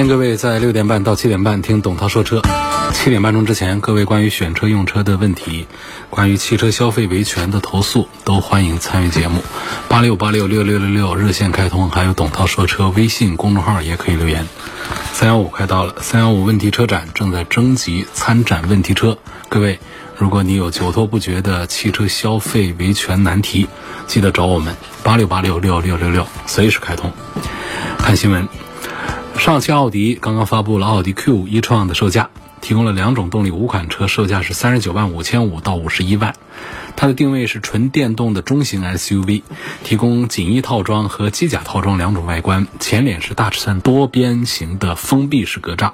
欢迎各位在六点半到七点半听董涛说车。七点半钟之前，各位关于选车用车的问题，关于汽车消费维权的投诉，都欢迎参与节目。八六八六六六六六热线开通，还有董涛说车微信公众号也可以留言。三幺五快到了，三幺五问题车展正在征集参展问题车。各位，如果你有久拖不决的汽车消费维权难题，记得找我们八六八六六六六六，随时开通。看新闻。上汽奥迪刚刚发布了奥迪 Q 一创的售价，提供了两种动力五款车，售价是三十九万五千五到五十一万。它的定位是纯电动的中型 SUV，提供锦衣套装和机甲套装两种外观。前脸是大尺寸多边形的封闭式格栅，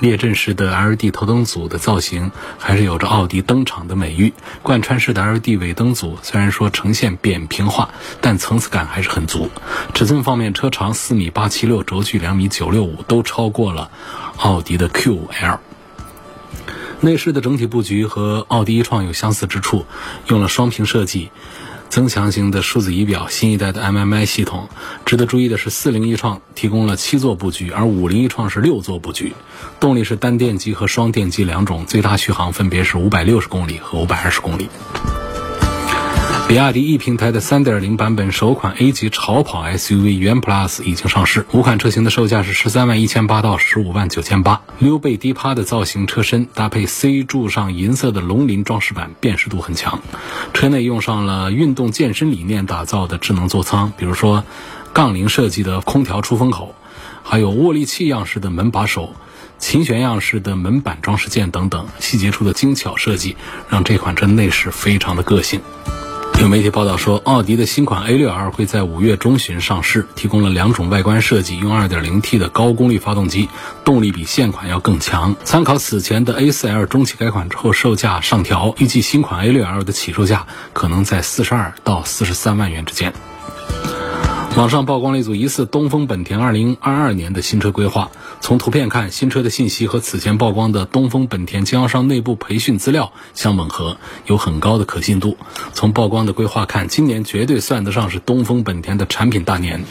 列阵式的 LED 头灯组的造型还是有着奥迪登场的美誉。贯穿式的 LED 尾灯组虽然说呈现扁平化，但层次感还是很足。尺寸方面，车长四米八七六，轴距两米九六五，都超过了奥迪的 Q5L。内饰的整体布局和奥迪一创有相似之处，用了双屏设计，增强型的数字仪表，新一代的 MMI 系统。值得注意的是，四零一创提供了七座布局，而五零一创是六座布局。动力是单电机和双电机两种，最大续航分别是五百六十公里和五百二十公里。比亚迪 E 平台的3.0版本首款 A 级超跑 SUV 元 Plus 已经上市，五款车型的售价是十三万一千八到十五万九千八。溜背低趴的造型车身搭配 C 柱上银色的龙鳞装饰板，辨识度很强。车内用上了运动健身理念打造的智能座舱，比如说杠铃设计的空调出风口，还有握力器样式的门把手、琴弦样式的门板装饰件等等，细节处的精巧设计让这款车内饰非常的个性。有媒体报道说，奥迪的新款 A6L 会在五月中旬上市，提供了两种外观设计，用 2.0T 的高功率发动机，动力比现款要更强。参考此前的 A4L 中期改款之后售价上调，预计新款 A6L 的起售价可能在42到43万元之间。网上曝光了一组疑似东风本田2022年的新车规划。从图片看，新车的信息和此前曝光的东风本田经销商内部培训资料相吻合，有很高的可信度。从曝光的规划看，今年绝对算得上是东风本田的产品大年。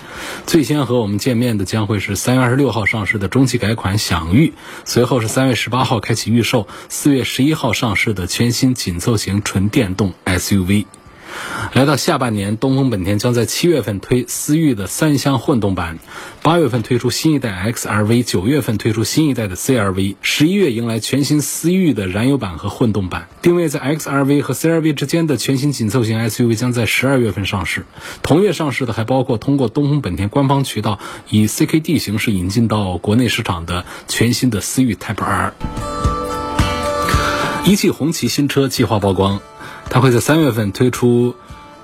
最先和我们见面的将会是三月二十六号上市的中期改款享域，随后是三月十八号开启预售，四月十一号上市的全新紧凑型纯电动 SUV。来到下半年，东风本田将在七月份推思域的三厢混动版，八月份推出新一代 XRV，九月份推出新一代的 CRV，十一月迎来全新思域的燃油版和混动版。定位在 XRV 和 CRV 之间的全新紧凑型 SUV 将在十二月份上市。同月上市的还包括通过东风本田官方渠道以 CKD 形式引进到国内市场的全新的思域 Type R。一汽红旗新车计划曝光。它会在三月份推出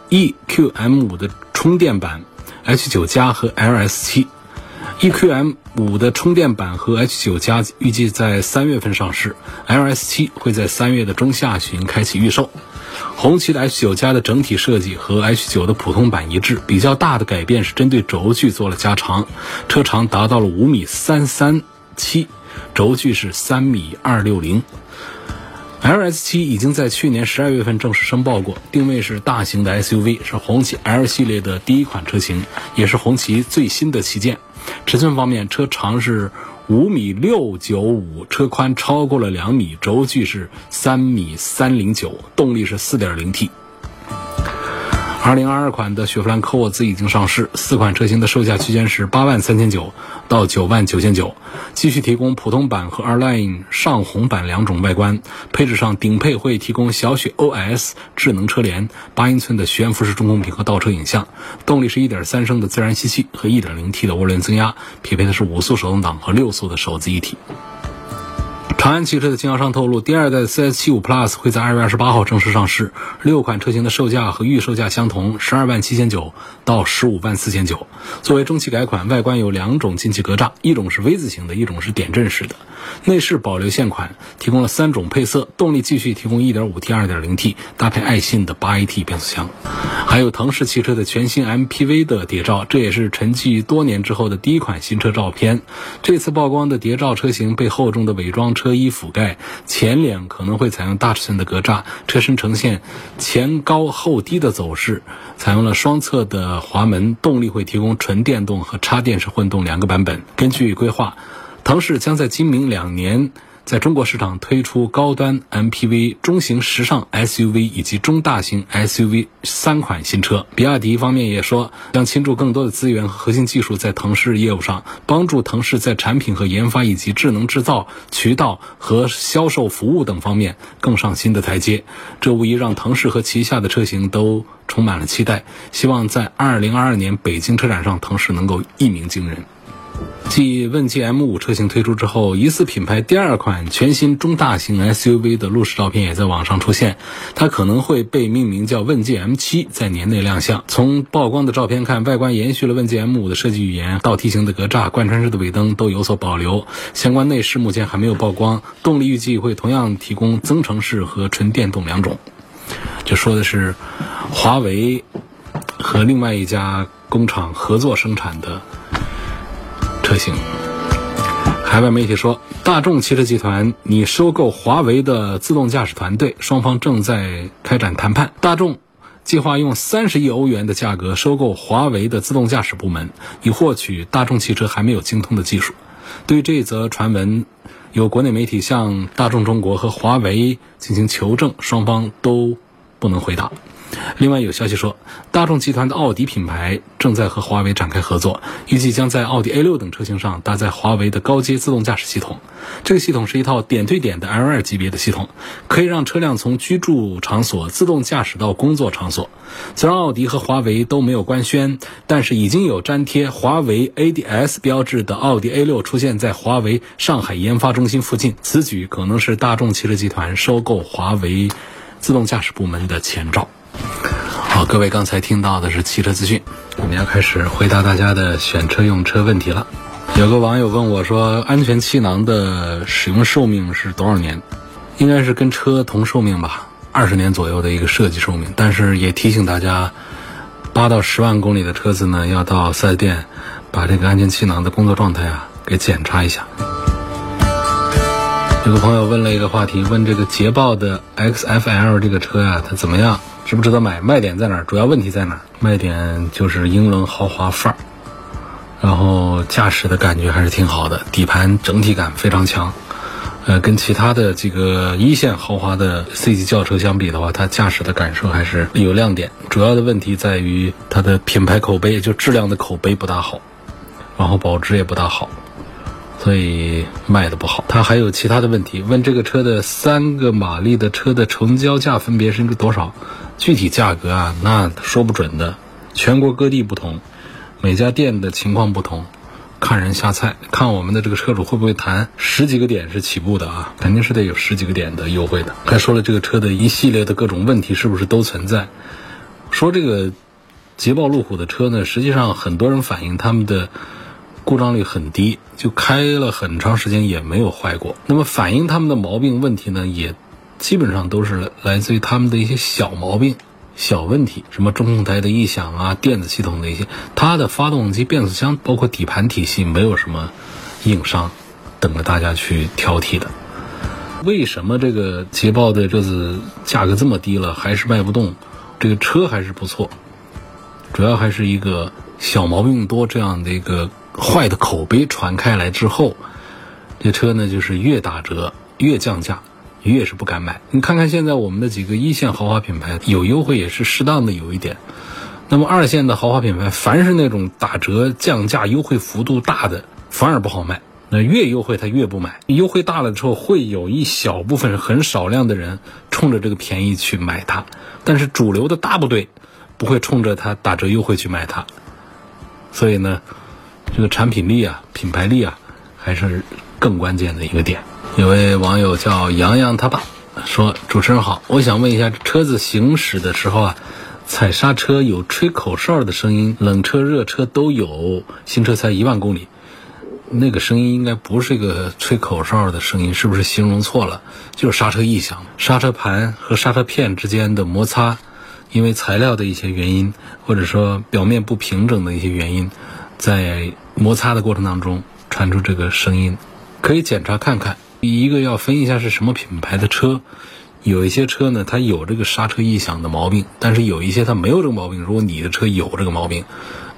EQM 五的充电版 H 九加和 LS 七，EQM 五的充电版和 H 九加预计在三月份上市，LS 七会在三月的中下旬开启预售。红旗的 H 九加的整体设计和 H 九的普通版一致，比较大的改变是针对轴距做了加长，车长达到了五米三三七，轴距是三米二六零。L S 七已经在去年十二月份正式申报过，定位是大型的 S U V，是红旗 L 系列的第一款车型，也是红旗最新的旗舰。尺寸方面，车长是五米六九五，车宽超过了两米，轴距是三米三零九，动力是四点零 T。二零二二款的雪佛兰科沃兹已经上市，四款车型的售价区间是八万三千九到九万九千九，继续提供普通版和 R Line 上红版两种外观。配置上，顶配会提供小雪 OS 智能车联、八英寸的悬浮式中控屏和倒车影像。动力是一点三升的自然吸气和一点零 T 的涡轮增压，匹配的是五速手动挡和六速的手自一体。长安汽车的经销商透露，第二代 CS75 Plus 会在二月二十八号正式上市，六款车型的售价和预售价相同，十二万七千九到十五万四千九。作为中期改款，外观有两种进气格栅，一种是 V 字形的，一种是点阵式的。内饰保留现款，提供了三种配色，动力继续提供 1.5T、2.0T，搭配爱信的 8AT 变速箱。还有腾势汽车的全新 MPV 的谍照，这也是沉寂多年之后的第一款新车照片。这次曝光的谍照车型被厚重的伪装车衣覆盖，前脸可能会采用大尺寸的格栅，车身呈现前高后低的走势，采用了双侧的滑门，动力会提供纯电动和插电式混动两个版本。根据规划。腾势将在今明两年在中国市场推出高端 MPV、中型时尚 SUV 以及中大型 SUV 三款新车。比亚迪方面也说，将倾注更多的资源和核心技术在腾势业务上，帮助腾势在产品和研发以及智能制造、渠道和销售服务等方面更上新的台阶。这无疑让腾势和旗下的车型都充满了期待。希望在2022年北京车展上，腾势能够一鸣惊人。继问界 M5 车型推出之后，疑似品牌第二款全新中大型 SUV 的路试照片也在网上出现。它可能会被命名叫问界 M7，在年内亮相。从曝光的照片看，外观延续了问界 M5 的设计语言，倒梯形的格栅、贯穿式的尾灯都有所保留。相关内饰目前还没有曝光。动力预计会同样提供增程式和纯电动两种。就说的是华为和另外一家工厂合作生产的。车型，海外媒体说，大众汽车集团拟收购华为的自动驾驶团队，双方正在开展谈判。大众计划用三十亿欧元的价格收购华为的自动驾驶部门，以获取大众汽车还没有精通的技术。对于这则传闻，有国内媒体向大众中国和华为进行求证，双方都不能回答。另外有消息说，大众集团的奥迪品牌正在和华为展开合作，预计将在奥迪 A6 等车型上搭载华为的高阶自动驾驶系统。这个系统是一套点对点的 L2 级别的系统，可以让车辆从居住场所自动驾驶到工作场所。虽然奥迪和华为都没有官宣，但是已经有粘贴华为 ADS 标志的奥迪 A6 出现在华为上海研发中心附近。此举可能是大众汽车集团收购华为自动驾驶部门的前兆。好，各位，刚才听到的是汽车资讯，我们要开始回答大家的选车用车问题了。有个网友问我说：“安全气囊的使用寿命是多少年？”应该是跟车同寿命吧，二十年左右的一个设计寿命。但是也提醒大家，八到十万公里的车子呢，要到四 S 店把这个安全气囊的工作状态啊给检查一下。有个朋友问了一个话题，问这个捷豹的 XFL 这个车呀，它怎么样？值不值得买？卖点在哪儿？主要问题在哪儿？卖点就是英伦豪华范儿，然后驾驶的感觉还是挺好的，底盘整体感非常强。呃，跟其他的这个一线豪华的 C 级轿车相比的话，它驾驶的感受还是有亮点。主要的问题在于它的品牌口碑，就质量的口碑不大好，然后保值也不大好。所以卖的不好，它还有其他的问题。问这个车的三个马力的车的成交价分别是多少？具体价格啊，那说不准的，全国各地不同，每家店的情况不同，看人下菜，看我们的这个车主会不会谈。十几个点是起步的啊，肯定是得有十几个点的优惠的。还说了这个车的一系列的各种问题是不是都存在？说这个捷豹路虎的车呢，实际上很多人反映他们的。故障率很低，就开了很长时间也没有坏过。那么反映他们的毛病问题呢，也基本上都是来自于他们的一些小毛病、小问题，什么中控台的异响啊、电子系统的一些，它的发动机、变速箱，包括底盘体系没有什么硬伤，等着大家去挑剔的。为什么这个捷豹的这次价格这么低了还是卖不动？这个车还是不错，主要还是一个小毛病多这样的一个。坏的口碑传开来之后，这车呢就是越打折越降价，越是不敢买。你看看现在我们的几个一线豪华品牌有优惠也是适当的有一点，那么二线的豪华品牌凡是那种打折降价优惠幅度大的反而不好卖。那越优惠他越不买，优惠大了之后会有一小部分很少量的人冲着这个便宜去买它，但是主流的大部队不会冲着它打折优惠去买它，所以呢。这个产品力啊，品牌力啊，还是更关键的一个点。有位网友叫洋洋他爸说：“主持人好，我想问一下，车子行驶的时候啊，踩刹车有吹口哨的声音，冷车热车都有，新车才一万公里。”那个声音应该不是一个吹口哨的声音，是不是形容错了？就是刹车异响，刹车盘和刹车片之间的摩擦，因为材料的一些原因，或者说表面不平整的一些原因，在摩擦的过程当中传出这个声音，可以检查看看。一个要分一下是什么品牌的车，有一些车呢，它有这个刹车异响的毛病，但是有一些它没有这个毛病。如果你的车有这个毛病，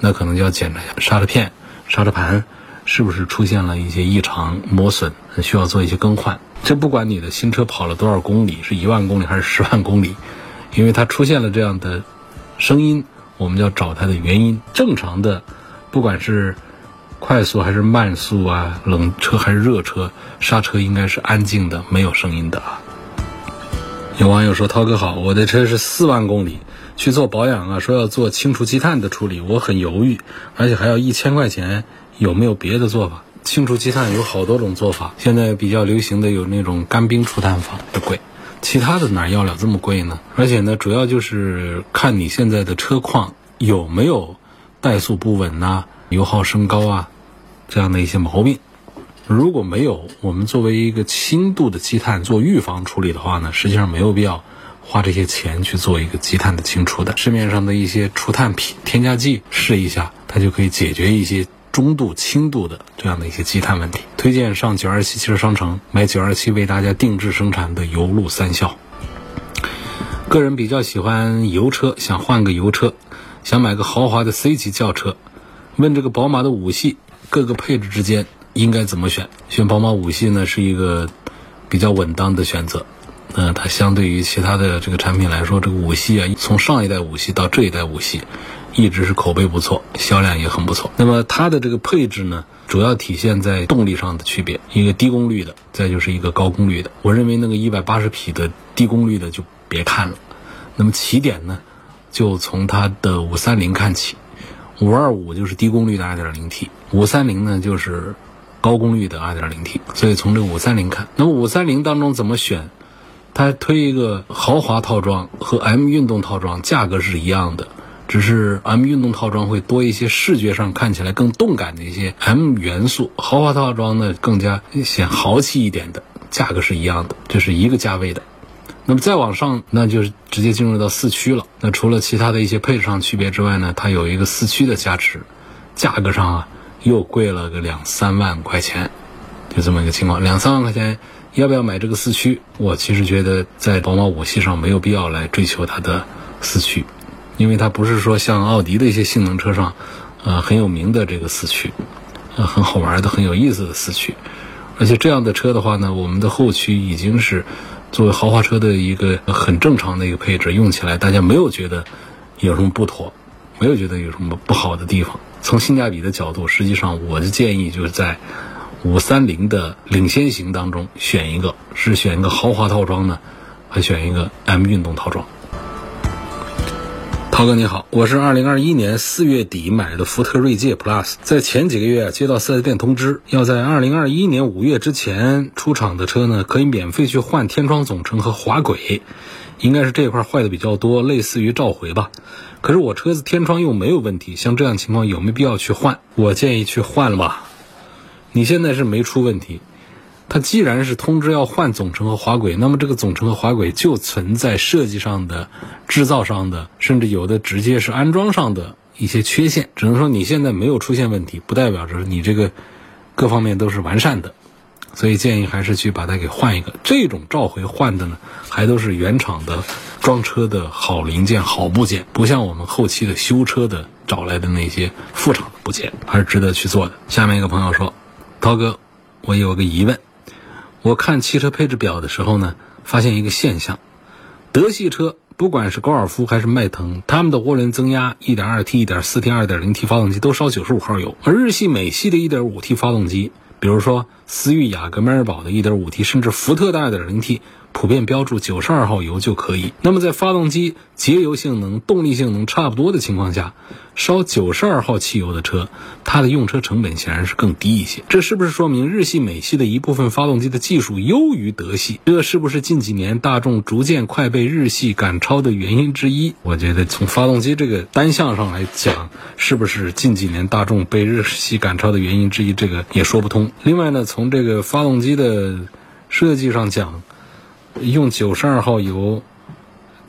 那可能就要检查一下刹车片、刹车盘。是不是出现了一些异常磨损，需要做一些更换？这不管你的新车跑了多少公里，是一万公里还是十万公里，因为它出现了这样的声音，我们要找它的原因。正常的，不管是快速还是慢速啊，冷车还是热车，刹车应该是安静的，没有声音的啊。有网友说：“涛哥好，我的车是四万公里，去做保养啊，说要做清除积碳的处理，我很犹豫，而且还要一千块钱。”有没有别的做法？清除积碳有好多种做法，现在比较流行的有那种干冰除碳法的贵，其他的哪要了这么贵呢？而且呢，主要就是看你现在的车况有没有怠速不稳呐、油耗升高啊这样的一些毛病。如果没有，我们作为一个轻度的积碳做预防处理的话呢，实际上没有必要花这些钱去做一个积碳的清除的。市面上的一些除碳品、添加剂试一下，它就可以解决一些。中度、轻度的这样的一些积碳问题，推荐上九二七汽车商城买九二七为大家定制生产的油路三效。个人比较喜欢油车，想换个油车，想买个豪华的 C 级轿车。问这个宝马的五系各个配置之间应该怎么选？选宝马五系呢是一个比较稳当的选择。呃，它相对于其他的这个产品来说，这个五系啊，从上一代五系到这一代五系。一直是口碑不错，销量也很不错。那么它的这个配置呢，主要体现在动力上的区别，一个低功率的，再就是一个高功率的。我认为那个一百八十匹的低功率的就别看了。那么起点呢，就从它的五三零看起，五二五就是低功率的二点零 T，五三零呢就是高功率的二点零 T。所以从这个五三零看，那么五三零当中怎么选？它推一个豪华套装和 M 运动套装，价格是一样的。只是 M 运动套装会多一些视觉上看起来更动感的一些 M 元素，豪华套装呢更加显豪气一点的，价格是一样的，这是一个价位的。那么再往上，那就是直接进入到四驱了。那除了其他的一些配置上区别之外呢，它有一个四驱的加持，价格上啊又贵了个两三万块钱，就这么一个情况。两三万块钱要不要买这个四驱？我其实觉得在宝马五系上没有必要来追求它的四驱。因为它不是说像奥迪的一些性能车上，呃很有名的这个四驱，呃很好玩的、很有意思的四驱，而且这样的车的话呢，我们的后驱已经是作为豪华车的一个很正常的一个配置，用起来大家没有觉得有什么不妥，没有觉得有什么不好的地方。从性价比的角度，实际上我的建议就是在五三零的领先型当中选一个，是选一个豪华套装呢，还选一个 M 运动套装。涛哥你好，我是二零二一年四月底买的福特锐界 Plus，在前几个月接到四 S 店通知，要在二零二一年五月之前出厂的车呢，可以免费去换天窗总成和滑轨，应该是这块坏的比较多，类似于召回吧。可是我车子天窗又没有问题，像这样情况有没有必要去换？我建议去换了吧。你现在是没出问题。它既然是通知要换总成和滑轨，那么这个总成和滑轨就存在设计上的、制造上的，甚至有的直接是安装上的一些缺陷。只能说你现在没有出现问题，不代表着你这个各方面都是完善的。所以建议还是去把它给换一个。这种召回换的呢，还都是原厂的装车的好零件、好部件，不像我们后期的修车的找来的那些副厂的部件，还是值得去做的。下面一个朋友说：“涛哥，我有个疑问。”我看汽车配置表的时候呢，发现一个现象：德系车不管是高尔夫还是迈腾，他们的涡轮增压 1.2T、1.4T、2.0T 发动机都烧95号油，而日系、美系的 1.5T 发动机，比如说思域、雅阁、迈锐宝的 1.5T，甚至福特的 2.0T，普遍标注九十二号油就可以。那么在发动机节油性能、动力性能差不多的情况下，烧九十二号汽油的车，它的用车成本显然是更低一些。这是不是说明日系、美系的一部分发动机的技术优于德系？这是不是近几年大众逐渐快被日系赶超的原因之一？我觉得从发动机这个单项上来讲，是不是近几年大众被日系赶超的原因之一？这个也说不通。另外呢，从这个发动机的设计上讲，用九十二号油，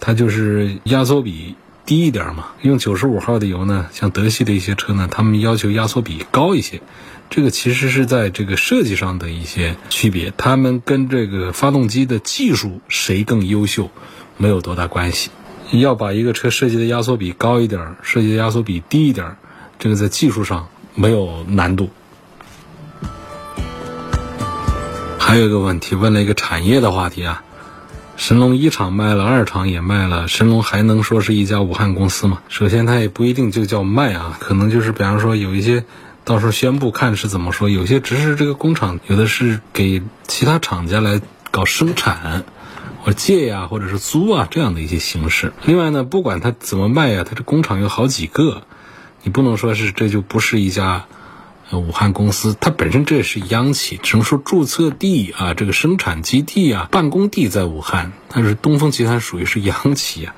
它就是压缩比。低一点嘛，用九十五号的油呢，像德系的一些车呢，他们要求压缩比高一些，这个其实是在这个设计上的一些区别，他们跟这个发动机的技术谁更优秀没有多大关系。要把一个车设计的压缩比高一点，设计的压缩比低一点，这个在技术上没有难度。还有一个问题，问了一个产业的话题啊。神龙一厂卖了，二厂也卖了，神龙还能说是一家武汉公司吗？首先，它也不一定就叫卖啊，可能就是比方说有一些，到时候宣布看是怎么说。有些只是这个工厂，有的是给其他厂家来搞生产，或借呀，或者是租啊这样的一些形式。另外呢，不管它怎么卖呀，它这工厂有好几个，你不能说是这就不是一家。武汉公司它本身这也是央企，只能说注册地啊，这个生产基地啊，办公地在武汉，但是东风集团属于是央企啊。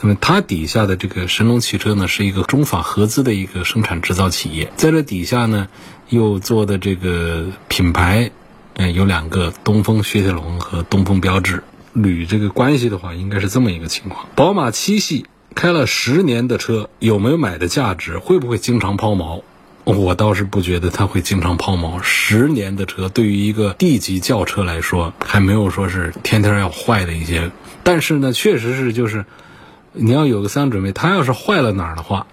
那么它底下的这个神龙汽车呢，是一个中法合资的一个生产制造企业，在这底下呢，又做的这个品牌，嗯，有两个东风雪铁龙和东风标致。捋这个关系的话，应该是这么一个情况：宝马七系开了十年的车，有没有买的价值？会不会经常抛锚？我倒是不觉得它会经常抛锚。十年的车对于一个 D 级轿车来说，还没有说是天天要坏的一些。但是呢，确实是就是你要有个思想准备，它要是坏了哪儿的话，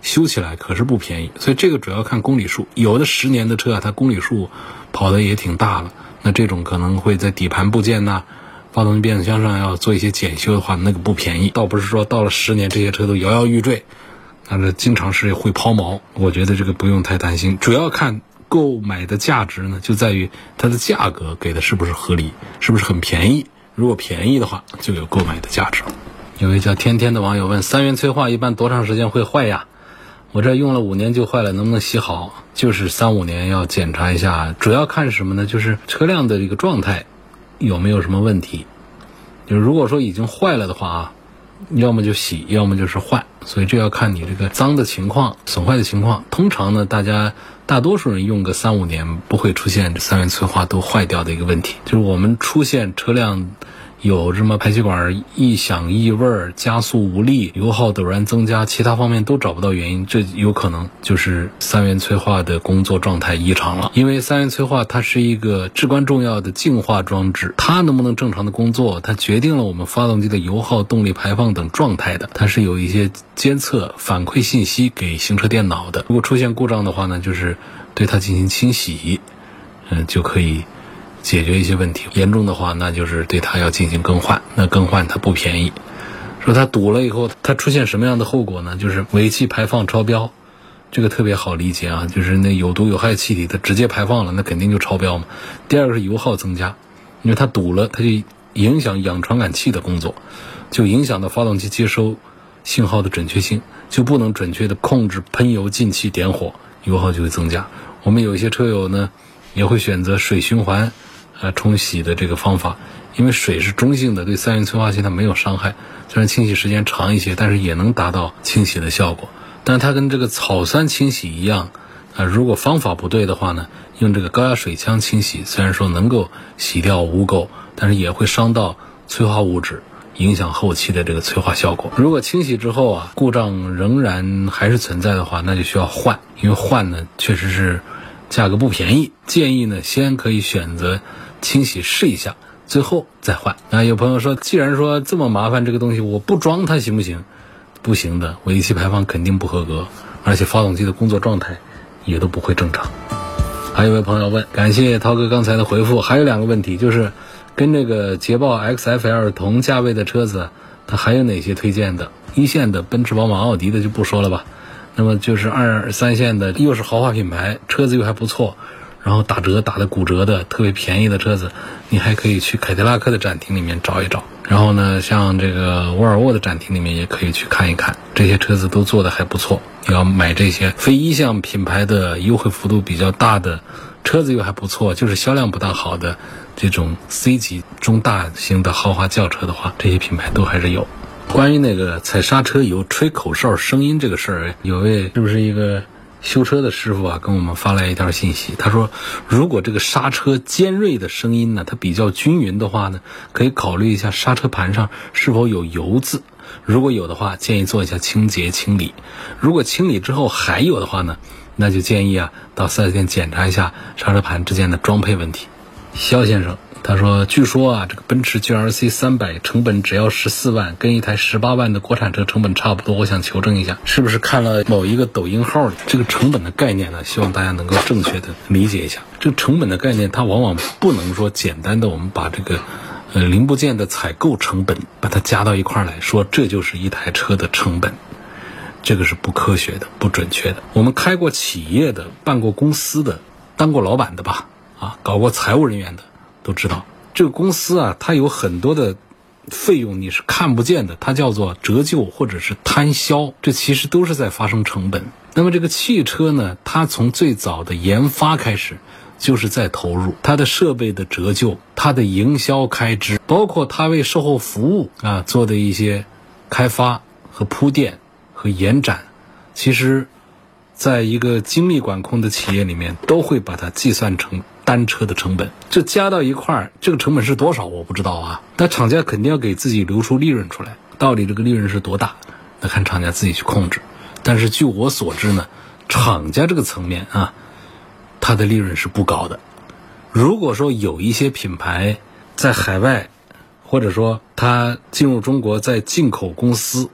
修起来可是不便宜。所以这个主要看公里数。有的十年的车啊，它公里数跑的也挺大了，那这种可能会在底盘部件呐、发动机变速箱上要做一些检修的话，那个不便宜。倒不是说到了十年这些车都摇摇欲坠。但是经常是会抛锚，我觉得这个不用太担心，主要看购买的价值呢，就在于它的价格给的是不是合理，是不是很便宜。如果便宜的话，就有购买的价值。有位叫天天的网友问：三元催化一般多长时间会坏呀？我这用了五年就坏了，能不能洗好？就是三五年要检查一下，主要看什么呢？就是车辆的这个状态有没有什么问题。就是如果说已经坏了的话啊。要么就洗，要么就是换，所以这要看你这个脏的情况、损坏的情况。通常呢，大家大多数人用个三五年，不会出现三元催化都坏掉的一个问题。就是我们出现车辆。有什么排气管异响、异味、加速无力、油耗陡然增加，其他方面都找不到原因，这有可能就是三元催化的工作状态异常了。因为三元催化它是一个至关重要的净化装置，它能不能正常的工作，它决定了我们发动机的油耗、动力排放等状态的。它是有一些监测反馈信息给行车电脑的。如果出现故障的话呢，就是对它进行清洗，嗯，就可以。解决一些问题，严重的话，那就是对它要进行更换。那更换它不便宜。说它堵了以后，它出现什么样的后果呢？就是尾气排放超标，这个特别好理解啊，就是那有毒有害气体它直接排放了，那肯定就超标嘛。第二个是油耗增加，因为它堵了，它就影响氧传感器的工作，就影响到发动机接收信号的准确性，就不能准确的控制喷油进气点火，油耗就会增加。我们有一些车友呢，也会选择水循环。呃，冲洗的这个方法，因为水是中性的，对三元催化器它没有伤害。虽然清洗时间长一些，但是也能达到清洗的效果。但是它跟这个草酸清洗一样，啊，如果方法不对的话呢，用这个高压水枪清洗，虽然说能够洗掉污垢，但是也会伤到催化物质，影响后期的这个催化效果。如果清洗之后啊，故障仍然还是存在的话，那就需要换，因为换呢确实是价格不便宜。建议呢，先可以选择。清洗试一下，最后再换。啊，有朋友说，既然说这么麻烦这个东西，我不装它行不行？不行的，尾气排放肯定不合格，而且发动机的工作状态也都不会正常。还有位朋友问，感谢涛哥刚才的回复。还有两个问题，就是跟这个捷豹 XFL 同价位的车子，它还有哪些推荐的？一线的奔驰、宝马、奥迪的就不说了吧。那么就是二三线的，又是豪华品牌，车子又还不错。然后打折打的骨折的特别便宜的车子，你还可以去凯迪拉克的展厅里面找一找。然后呢，像这个沃尔沃的展厅里面也可以去看一看，这些车子都做的还不错。你要买这些非一项品牌的优惠幅度比较大的车子又还不错，就是销量不大好的这种 C 级中大型的豪华轿车的话，这些品牌都还是有。关于那个踩刹车有吹口哨声音这个事儿，有位是不是一个？修车的师傅啊，跟我们发来一条信息，他说，如果这个刹车尖锐的声音呢，它比较均匀的话呢，可以考虑一下刹车盘上是否有油渍，如果有的话，建议做一下清洁清理。如果清理之后还有的话呢，那就建议啊，到四 S 店检查一下刹车盘之间的装配问题。肖先生。他说：“据说啊，这个奔驰 GLC 三百成本只要十四万，跟一台十八万的国产车成本差不多。我想求证一下，是不是看了某一个抖音号这个成本的概念呢？希望大家能够正确的理解一下这个成本的概念。它往往不能说简单的我们把这个呃零部件的采购成本把它加到一块来说，这就是一台车的成本，这个是不科学的、不准确的。我们开过企业的、办过公司的、当过老板的吧，啊，搞过财务人员的。”都知道这个公司啊，它有很多的费用你是看不见的，它叫做折旧或者是摊销，这其实都是在发生成本。那么这个汽车呢，它从最早的研发开始就是在投入它的设备的折旧、它的营销开支，包括它为售后服务啊做的一些开发和铺垫和延展，其实，在一个精密管控的企业里面，都会把它计算成。单车的成本，这加到一块儿，这个成本是多少？我不知道啊。但厂家肯定要给自己留出利润出来，到底这个利润是多大？那看厂家自己去控制。但是据我所知呢，厂家这个层面啊，它的利润是不高的。如果说有一些品牌在海外，或者说它进入中国在进口公司。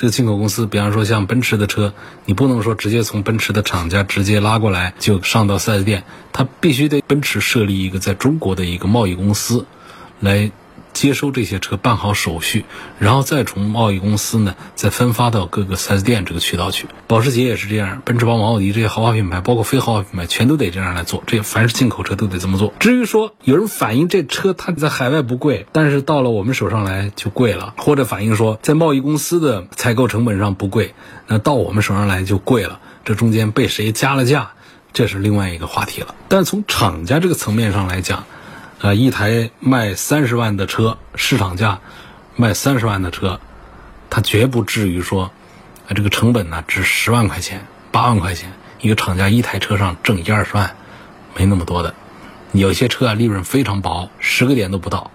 这个进口公司，比方说像奔驰的车，你不能说直接从奔驰的厂家直接拉过来就上到四 S 店，它必须得奔驰设立一个在中国的一个贸易公司，来。接收这些车，办好手续，然后再从贸易公司呢，再分发到各个 4S 店这个渠道去。保时捷也是这样，奔驰、宝马、奥迪这些豪华品牌，包括非豪华品牌，全都得这样来做。这凡是进口车都得这么做。至于说有人反映这车它在海外不贵，但是到了我们手上来就贵了，或者反映说在贸易公司的采购成本上不贵，那到我们手上来就贵了，这中间被谁加了价，这是另外一个话题了。但从厂家这个层面上来讲，啊，一台卖三十万的车，市场价卖三十万的车，它绝不至于说，啊，这个成本呢值十万块钱、八万块钱，一个厂家一台车上挣一二十万，没那么多的。有些车啊，利润非常薄，十个点都不到，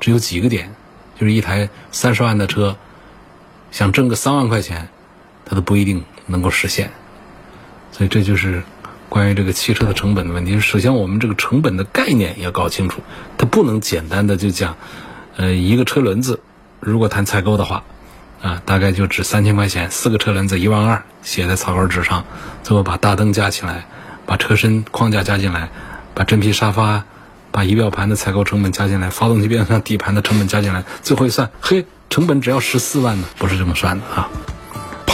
只有几个点，就是一台三十万的车，想挣个三万块钱，它都不一定能够实现。所以这就是。关于这个汽车的成本的问题，首先我们这个成本的概念要搞清楚，它不能简单的就讲，呃，一个车轮子，如果谈采购的话，啊，大概就值三千块钱，四个车轮子一万二，写在草稿纸上，最后把大灯加起来，把车身框架加进来，把真皮沙发，把仪表盘的采购成本加进来，发动机变速箱底盘的成本加进来，最后一算，嘿，成本只要十四万呢，不是这么算的啊。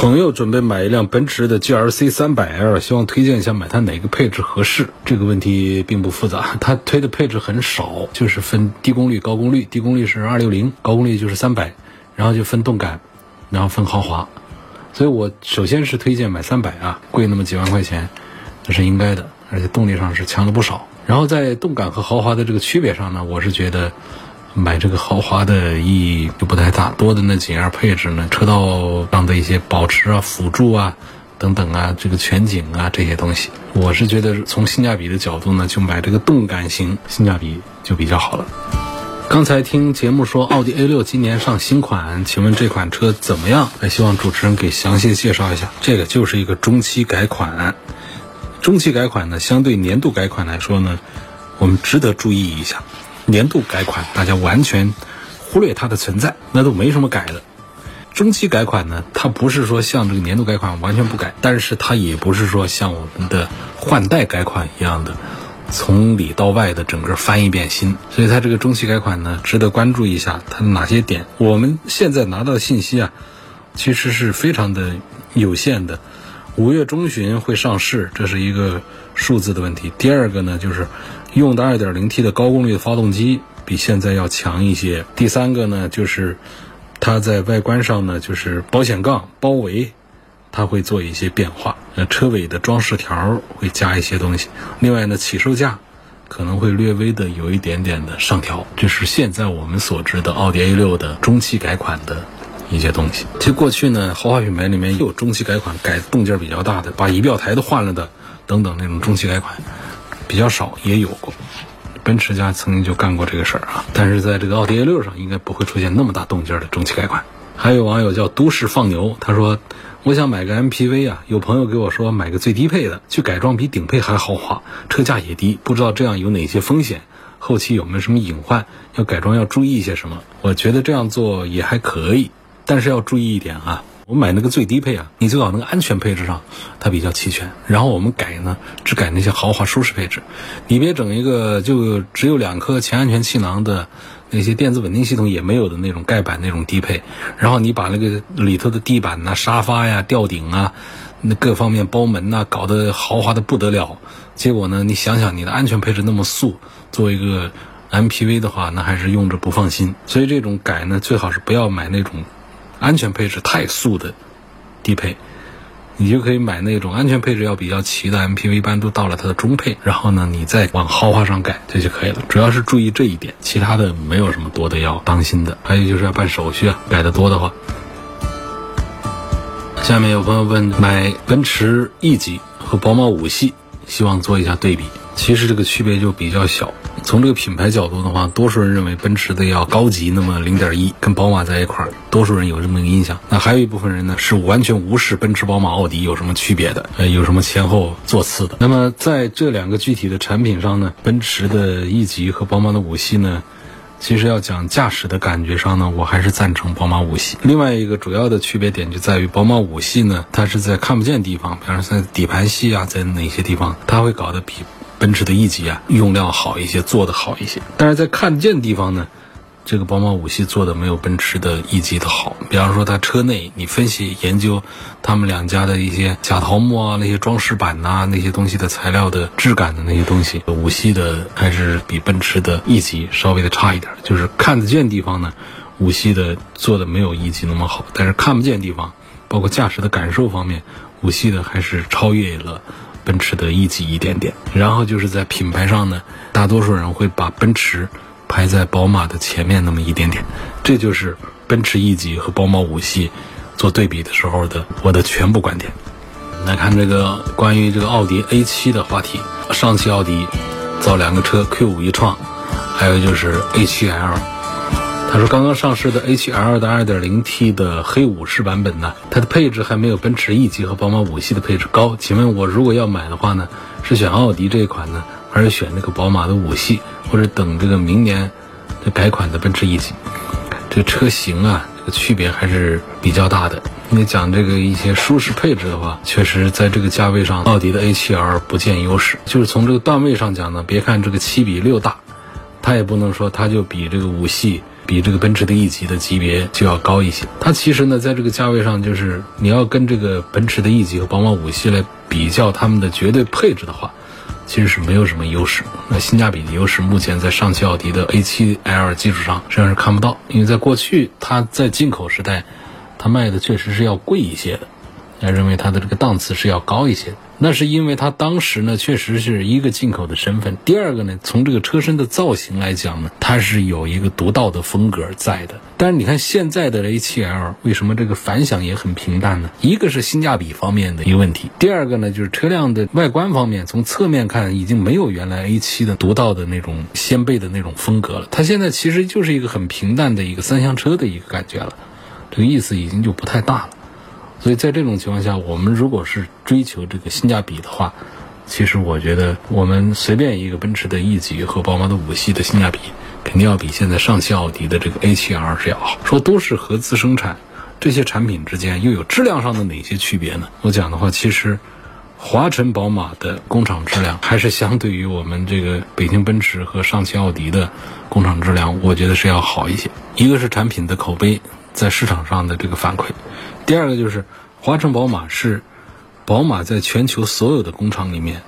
朋友准备买一辆奔驰的 GLC 300L，希望推荐一下买它哪个配置合适。这个问题并不复杂，它推的配置很少，就是分低功率、高功率。低功率是260，高功率就是300，然后就分动感，然后分豪华。所以我首先是推荐买300啊，贵那么几万块钱，这是应该的，而且动力上是强了不少。然后在动感和豪华的这个区别上呢，我是觉得。买这个豪华的意义就不太大，多的那几样配置呢，车道上的一些保持啊、辅助啊等等啊，这个全景啊这些东西，我是觉得从性价比的角度呢，就买这个动感型，性价比就比较好了。刚才听节目说奥迪 A 六今年上新款，请问这款车怎么样？还希望主持人给详细介绍一下。这个就是一个中期改款，中期改款呢，相对年度改款来说呢，我们值得注意一下。年度改款，大家完全忽略它的存在，那都没什么改的。中期改款呢，它不是说像这个年度改款完全不改，但是它也不是说像我们的换代改款一样的从里到外的整个翻一遍新。所以它这个中期改款呢，值得关注一下它哪些点。我们现在拿到的信息啊，其实是非常的有限的。五月中旬会上市，这是一个数字的问题。第二个呢，就是用的 2.0T 的高功率的发动机比现在要强一些。第三个呢，就是它在外观上呢，就是保险杠包围，它会做一些变化。呃，车尾的装饰条会加一些东西。另外呢，起售价可能会略微的有一点点的上调。这是现在我们所知的奥迪 A6 的中期改款的。一些东西，其实过去呢，豪华品牌里面有中期改款改动静比较大的，把仪表台都换了的，等等那种中期改款比较少，也有过。奔驰家曾经就干过这个事儿啊，但是在这个奥迪 A6 上应该不会出现那么大动静的中期改款。还有网友叫都市放牛，他说：“我想买个 MPV 啊，有朋友给我说买个最低配的，去改装比顶配还豪华，车价也低，不知道这样有哪些风险，后期有没有什么隐患，要改装要注意一些什么？我觉得这样做也还可以。”但是要注意一点啊，我买那个最低配啊，你最好那个安全配置上它比较齐全。然后我们改呢，只改那些豪华舒适配置，你别整一个就只有两颗前安全气囊的那些电子稳定系统也没有的那种盖板那种低配。然后你把那个里头的地板呐、沙发呀、吊顶啊，那各方面包门呐搞得豪华的不得了。结果呢，你想想你的安全配置那么素，作为一个 MPV 的话，那还是用着不放心。所以这种改呢，最好是不要买那种。安全配置太素的低配，你就可以买那种安全配置要比较齐的 MPV，一般都到了它的中配，然后呢，你再往豪华上改，这就可以了。主要是注意这一点，其他的没有什么多的要当心的。还有就是要办手续啊，改的多的话。下面有朋友问，买奔驰 E 级和宝马五系，希望做一下对比。其实这个区别就比较小。从这个品牌角度的话，多数人认为奔驰的要高级那么零点一，跟宝马在一块儿，多数人有这么一个印象。那还有一部分人呢，是完全无视奔驰、宝马、奥迪有什么区别的，呃，有什么前后座次的。那么在这两个具体的产品上呢，奔驰的 E 级和宝马的五系呢，其实要讲驾驶的感觉上呢，我还是赞成宝马五系。另外一个主要的区别点就在于，宝马五系呢，它是在看不见地方，比方说在底盘系啊，在哪些地方，它会搞得比。奔驰的 E 级啊，用料好一些，做的好一些。但是在看见地方呢，这个宝马五系做的没有奔驰的 E 级的好。比方说它车内，你分析研究他们两家的一些假桃木啊，那些装饰板呐，那些东西的材料的质感的那些东西，五系的还是比奔驰的 E 级稍微的差一点。就是看得见地方呢，五系的做的没有 E 级那么好，但是看不见地方，包括驾驶的感受方面，五系的还是超越了。奔驰的 E 级一点点，然后就是在品牌上呢，大多数人会把奔驰排在宝马的前面那么一点点，这就是奔驰 E 级和宝马五系做对比的时候的我的全部观点。来看这个关于这个奥迪 A7 的话题，上汽奥迪造两个车 Q5 一创，还有就是 A7L。他说，刚刚上市的 A7L 的 2.0T 的黑武士版本呢，它的配置还没有奔驰 E 级和宝马五系的配置高。请问我如果要买的话呢，是选奥迪这一款呢，还是选那个宝马的五系，或者等这个明年改款的奔驰 E 级？这车型啊，这个区别还是比较大的。因为讲这个一些舒适配置的话，确实在这个价位上，奥迪的 A7L 不见优势。就是从这个段位上讲呢，别看这个七比六大，它也不能说它就比这个五系。比这个奔驰的 E 级的级别就要高一些。它其实呢，在这个价位上，就是你要跟这个奔驰的 E 级和宝马五系来比较它们的绝对配置的话，其实是没有什么优势。那性价比的优势，目前在上汽奥迪的 A7L 基础上实际上是看不到，因为在过去它在进口时代，它卖的确实是要贵一些的，他认为它的这个档次是要高一些。那是因为它当时呢，确实是一个进口的身份。第二个呢，从这个车身的造型来讲呢，它是有一个独到的风格在的。但是你看现在的 A7L，为什么这个反响也很平淡呢？一个是性价比方面的一个问题，第二个呢，就是车辆的外观方面，从侧面看已经没有原来 A7 的独到的那种掀背的那种风格了。它现在其实就是一个很平淡的一个三厢车的一个感觉了，这个意思已经就不太大了。所以在这种情况下，我们如果是追求这个性价比的话，其实我觉得我们随便一个奔驰的 E 级和宝马的五系的性价比，肯定要比现在上汽奥迪的这个 A7R 是要好。说都是合资生产，这些产品之间又有质量上的哪些区别呢？我讲的话，其实华晨宝马的工厂质量还是相对于我们这个北京奔驰和上汽奥迪的工厂质量，我觉得是要好一些。一个是产品的口碑在市场上的这个反馈。第二个就是，华晨宝马是宝马在全球所有的工厂里面，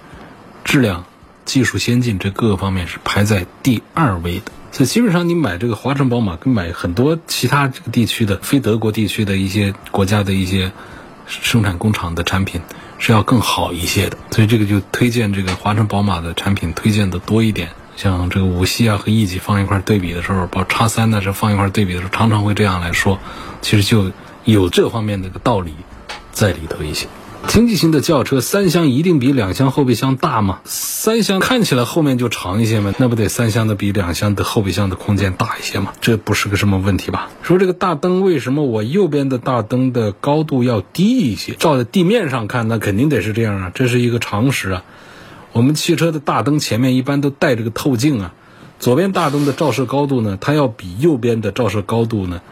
质量、技术先进这各个方面是排在第二位的。所以基本上你买这个华晨宝马，跟买很多其他这个地区的非德国地区的一些国家的一些生产工厂的产品是要更好一些的。所以这个就推荐这个华晨宝马的产品推荐的多一点。像这个五系啊和 E 级放一块对比的时候，把叉三呢这放一块对比的时候，常常会这样来说，其实就有这方面的个道理在里头一些。经济型的轿车三厢一定比两厢后备箱大吗？三厢看起来后面就长一些吗？那不得三厢的比两厢的后备箱的空间大一些吗？这不是个什么问题吧？说这个大灯为什么我右边的大灯的高度要低一些？照在地面上看，那肯定得是这样啊，这是一个常识啊。我们汽车的大灯前面一般都带着个透镜啊，左边大灯的照射高度呢，它要比右边的照射高度呢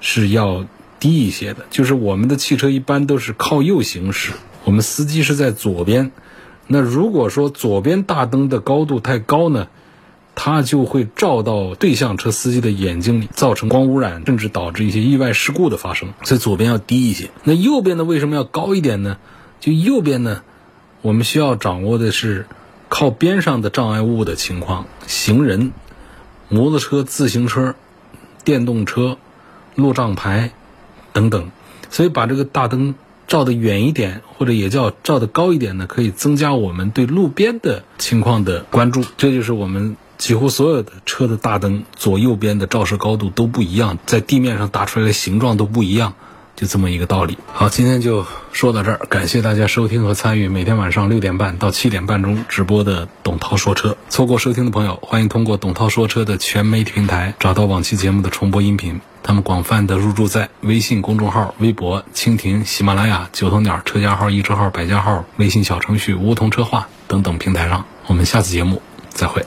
是要。低一些的，就是我们的汽车一般都是靠右行驶，我们司机是在左边。那如果说左边大灯的高度太高呢，它就会照到对向车司机的眼睛里，造成光污染，甚至导致一些意外事故的发生。所以左边要低一些。那右边呢，为什么要高一点呢？就右边呢，我们需要掌握的是靠边上的障碍物的情况，行人、摩托车、自行车、电动车、路障牌。等等，所以把这个大灯照得远一点，或者也叫照得高一点呢，可以增加我们对路边的情况的关注。这就是我们几乎所有的车的大灯左右边的照射高度都不一样，在地面上打出来的形状都不一样。就这么一个道理。好，今天就说到这儿，感谢大家收听和参与每天晚上六点半到七点半钟直播的董涛说车。错过收听的朋友，欢迎通过董涛说车的全媒体平台找到往期节目的重播音频。他们广泛的入驻在微信公众号、微博、蜻蜓、喜马拉雅、九头鸟车家号、易车号、百家号、微信小程序梧桐车话等等平台上。我们下次节目再会。